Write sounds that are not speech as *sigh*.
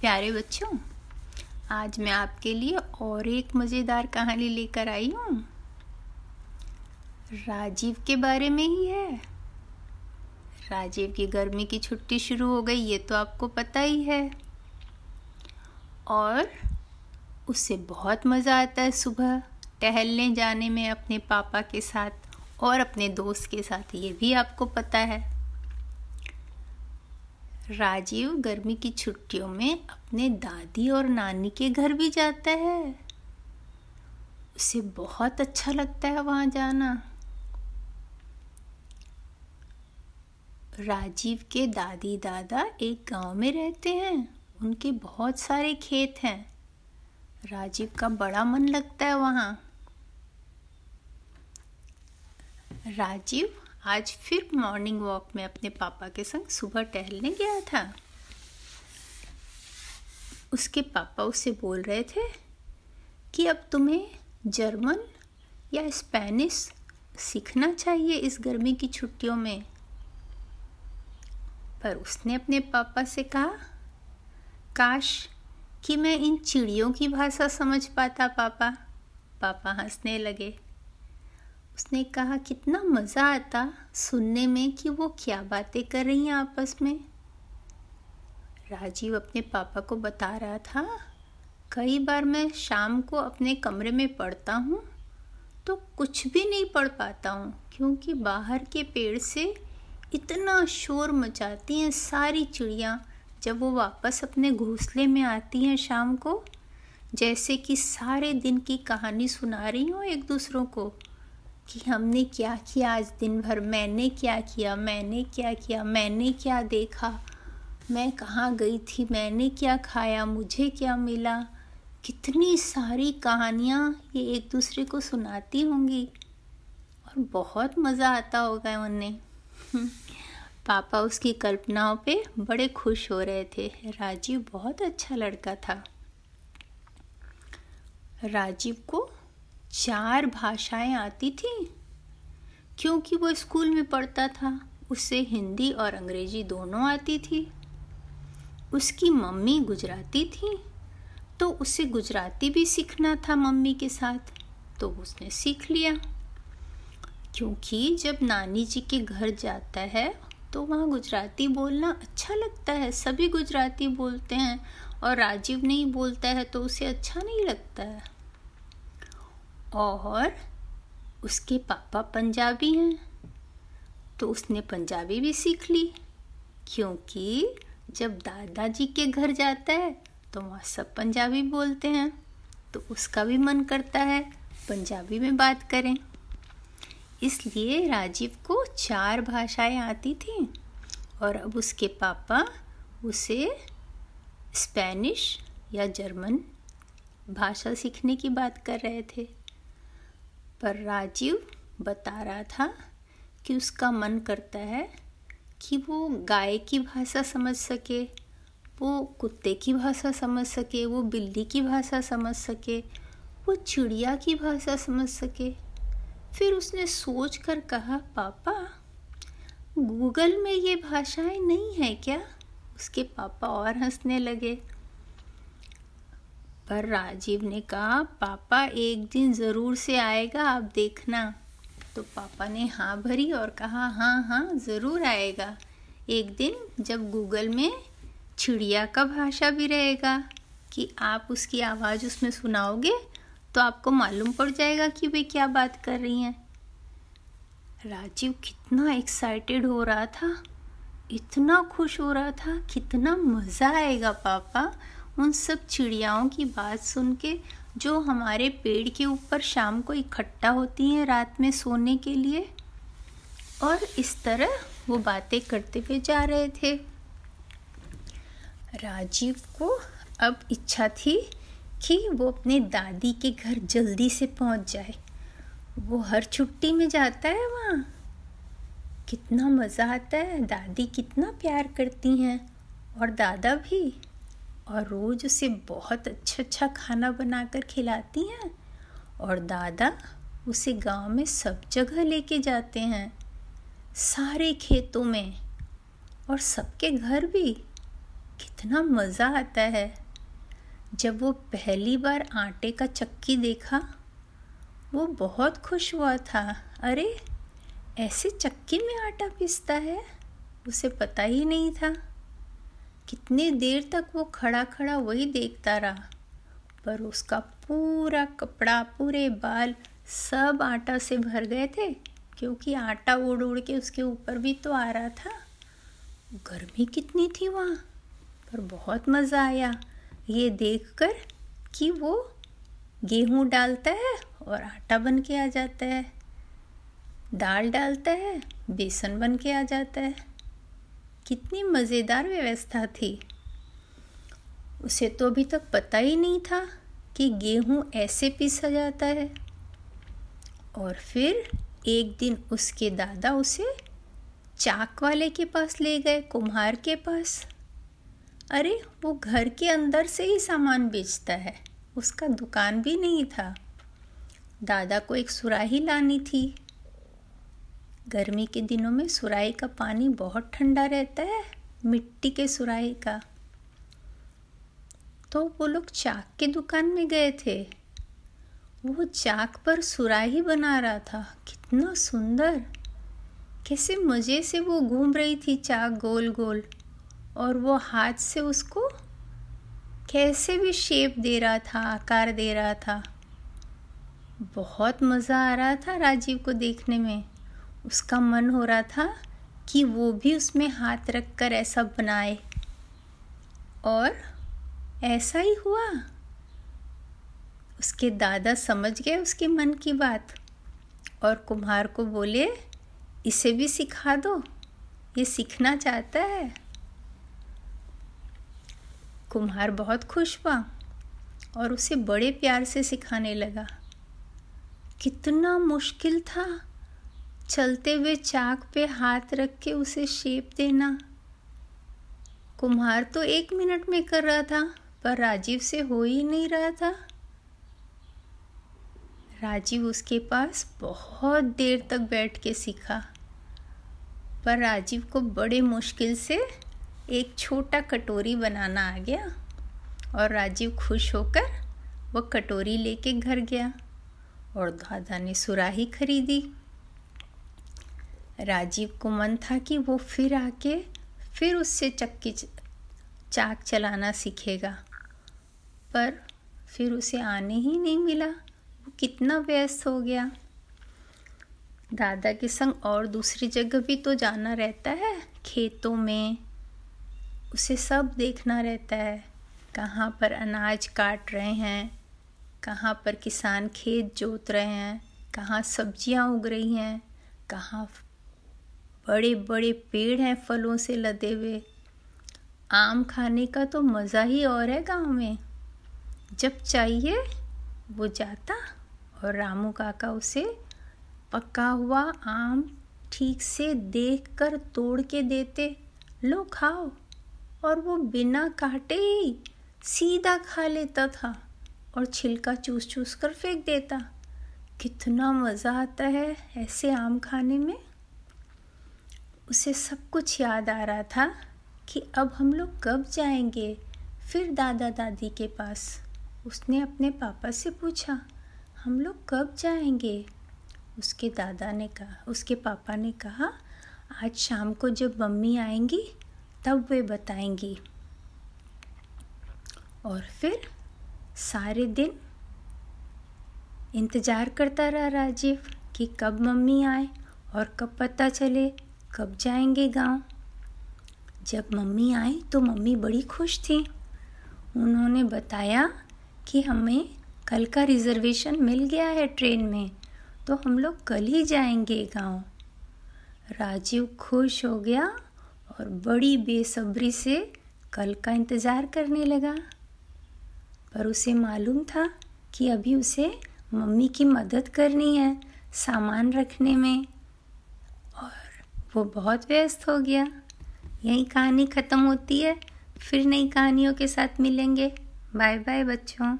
प्यारे बच्चों, आज मैं आपके लिए और एक मज़ेदार कहानी लेकर आई हूँ। राजीव के बारे में ही है। राजीव की गर्मी की छुट्टी शुरू हो गई, ये तो आपको पता ही है। और उसे बहुत मज़ा आता है सुबह टहलने जाने में अपने पापा के साथ और अपने दोस्त के साथ, ये भी आपको पता है। राजीव गर्मी की छुट्टियों में अपने दादी और नानी के घर भी जाता है। उसे बहुत अच्छा लगता है वहाँ जाना। राजीव के दादी दादा एक गाँव में रहते हैं। उनके बहुत सारे खेत हैं। राजीव का बड़ा मन लगता है वहाँ। राजीव आज फिर मॉर्निंग वॉक में अपने पापा के संग सुबह टहलने गया था। उसके पापा उसे बोल रहे थे कि अब तुम्हें जर्मन या स्पेनिश सीखना चाहिए इस गर्मी की छुट्टियों में। पर उसने अपने पापा से कहा, काश कि मैं इन चिड़ियों की भाषा समझ पाता पापा। पापा हंसने लगे। उसने कहा, कितना मज़ा आता सुनने में कि वो क्या बातें कर रही हैं आपस में. राजीव अपने पापा को बता रहा था, कई बार मैं शाम को अपने कमरे में पढ़ता हूँ तो कुछ भी नहीं पढ़ पाता हूँ, क्योंकि बाहर के पेड़ से इतना शोर मचाती हैं सारी चिड़िया, जब वो वापस अपने घोंसले में आती हैं शाम को, जैसे कि सारे दिन की कहानी सुना रही हूँ एक दूसरों को। कि हमने क्या किया आज दिन भर? मैंने क्या किया? मैंने क्या किया? मैंने क्या देखा? मैं कहाँ गई थी? मैंने क्या खाया? मुझे क्या मिला? कितनी सारी कहानियाँ ये एक दूसरे को सुनाती होंगी। और बहुत मज़ा आता होगा उन्हें। *laughs* पापा उसकी कल्पनाओं पे बड़े खुश हो रहे थे। राजीव बहुत अच्छा लड़का था। राजीव को चार भाषाएँ आती थी। क्योंकि वो स्कूल में पढ़ता था उसे हिंदी और अंग्रेज़ी दोनों आती थी। उसकी मम्मी गुजराती थी तो उसे गुजराती भी सीखना था मम्मी के साथ तो उसने सीख लिया। क्योंकि जब नानी जी के घर जाता है तो वहाँ गुजराती बोलना अच्छा लगता है। सभी गुजराती बोलते हैं और राजीव नहीं बोलता है तो उसे अच्छा नहीं लगता है। और उसके पापा पंजाबी हैं। तो उसने पंजाबी भी सीख ली, क्योंकि जब दादाजी के घर जाता है तो वहाँ सब पंजाबी बोलते हैं। तो उसका भी मन करता है पंजाबी में बात करें। इसलिए राजीव को चार भाषाएँ आती थी, और अब उसके पापा उसे स्पेनिश या जर्मन भाषा सीखने की बात कर रहे थे। पर राजीव बता रहा था कि उसका मन करता है कि वो गाय की भाषा समझ सके, वो कुत्ते की भाषा समझ सके, वो बिल्ली की भाषा समझ सके, वो चिड़िया की भाषा समझ सके। फिर उसने सोच कर कहा, पापा, गूगल में ये भाषाएँ नहीं है क्या? उसके पापा और हंसने लगे। पर राजीव ने कहा, पापा, एक दिन ज़रूर से आएगा, आप देखना। तो पापा ने हाँ भरी और कहा हाँ हाँ ज़रूर आएगा। एक दिन जब गूगल में चिड़िया का भाषा भी रहेगा, कि आप उसकी आवाज़ उसमें सुनाओगे तो आपको मालूम पड़ जाएगा कि वे क्या बात कर रही हैं। राजीव कितना एक्साइटेड हो रहा था, इतना खुश हो रहा था, कितना मज़ा आएगा, पापा। उन सब चिड़ियाओं की बात सुन के, जो हमारे पेड़ के ऊपर शाम को इकट्ठा होती हैं रात में सोने के लिए, और इस तरह वो बातें करते हुए जा रहे थे। राजीव को अब इच्छा थी कि वो अपने दादी के घर जल्दी से पहुँच जाए। वो हर छुट्टी में जाता है वहाँ। कितना मज़ा आता है, दादी कितना प्यार करती हैं, और दादा भी। और रोज़ उसे बहुत अच्छा अच्छा खाना बनाकर खिलाती हैं। और दादा उसे गाँव में सब जगह लेके जाते हैं, सारे खेतों में, और सबके घर भी। कितना मज़ा आता है। जब वो पहली बार आटे का चक्की देखा, वो बहुत खुश हुआ था। अरे, ऐसे चक्की में आटा पीसता है? उसे पता ही नहीं था। कितनी देर तक वो खड़ा खड़ा वही देखता रहा। पर उसका पूरा कपड़ा, पूरे बाल सब आटा से भर गए थे, क्योंकि आटा उड़ उड़ के उसके ऊपर भी तो आ रहा था। गर्मी कितनी थी वहाँ, पर बहुत मज़ा आया। ये देखकर कि वो गेहूँ डालता है और आटा बन के आ जाता है, दाल डालता है, बेसन बन के आ जाता है। कितनी मज़ेदार व्यवस्था थी। उसे तो अभी तक पता ही नहीं था कि गेहूँ ऐसे पीसा जाता है। और फिर एक दिन उसके दादा उसे चाक वाले के पास ले गए, कुम्हार के पास। अरे, वो घर के अंदर से ही सामान बेचता है, उसका दुकान भी नहीं था। दादा को एक सुराही लानी थी। गर्मी के दिनों में सुराई का पानी बहुत ठंडा रहता है, मिट्टी के सुराई का। तो वो लोग चाक के दुकान में गए थे। वो चाक पर सुराही बना रहा था। कितना सुंदर। कैसे मज़े से वो घूम रही थी चाक गोल गोल और वो हाथ से उसको कैसे भी शेप दे रहा था, आकार दे रहा था। बहुत मज़ा आ रहा था राजीव को देखने में। उसका मन हो रहा था कि वो भी उसमें हाथ रख कर ऐसा बनाए। और ऐसा ही हुआ। उसके दादा समझ गए उसके मन की बात और कुम्हार को बोले, इसे भी सिखा दो, ये सीखना चाहता है। कुम्हार बहुत खुश हुआ और उसे बड़े प्यार से सिखाने लगा। कितना मुश्किल था। चलते हुए चाक पे हाथ रख के उसे शेप देना। कुम्हार तो एक मिनट में कर रहा था, पर राजीव से हो ही नहीं रहा था। राजीव उसके पास बहुत देर तक बैठ के सीखा, पर राजीव को बड़े मुश्किल से एक छोटा कटोरी बनाना आ गया और राजीव खुश होकर वह कटोरी लेके घर गया और दादा ने सुराही खरीदी। राजीव को मन था कि वो फिर आके फिर उससे चक्की चाक चलाना सीखेगा। पर फिर उसे आने ही नहीं मिला। वो कितना व्यस्त हो गया। दादा के संग और दूसरी जगह भी तो जाना रहता है, खेतों में। उसे सब देखना रहता है। कहाँ पर अनाज काट रहे हैं, कहाँ पर किसान खेत जोत रहे हैं, कहाँ सब्ज़ियाँ उग रही हैं, कहाँ बड़े बड़े पेड़ हैं फलों से लदे हुए। आम खाने का तो मज़ा ही और है गाँव में। जब चाहिए, वो जाता और रामू काका उसे पका हुआ आम ठीक से देख कर तोड़ के देते। लो खाओ। और वो बिना काटे ही सीधा खा लेता था और छिलका चूस चूस कर फेंक देता। कितना मज़ा आता है ऐसे आम खाने में। उसे सब कुछ याद आ रहा था कि अब हम लोग कब जाएँगे फिर दादा दादी के पास। उसने अपने पापा से पूछा, हम लोग कब जाएँगे? उसके दादा ने कहा, उसके पापा ने कहा, आज शाम को जब मम्मी आएँगी, तब वे बताएँगी। और फिर सारे दिन इंतज़ार करता रहा राजीव कि कब मम्मी आए और कब पता चले कब जाएँगे गाँव? जब मम्मी आई तो मम्मी बड़ी खुश थी। उन्होंने बताया कि हमें कल का रिज़र्वेशन मिल गया है ट्रेन में तो हम लोग कल ही जाएँगे गाँव। राजीव खुश हो गया और बड़ी बेसब्री से कल का इंतज़ार करने लगा। पर उसे मालूम था कि अभी उसे मम्मी की मदद करनी है सामान रखने में। वो बहुत व्यस्त हो गया। यही कहानी ख़त्म होती है, फिर नई कहानियों के साथ मिलेंगे। बाय बाय बच्चों।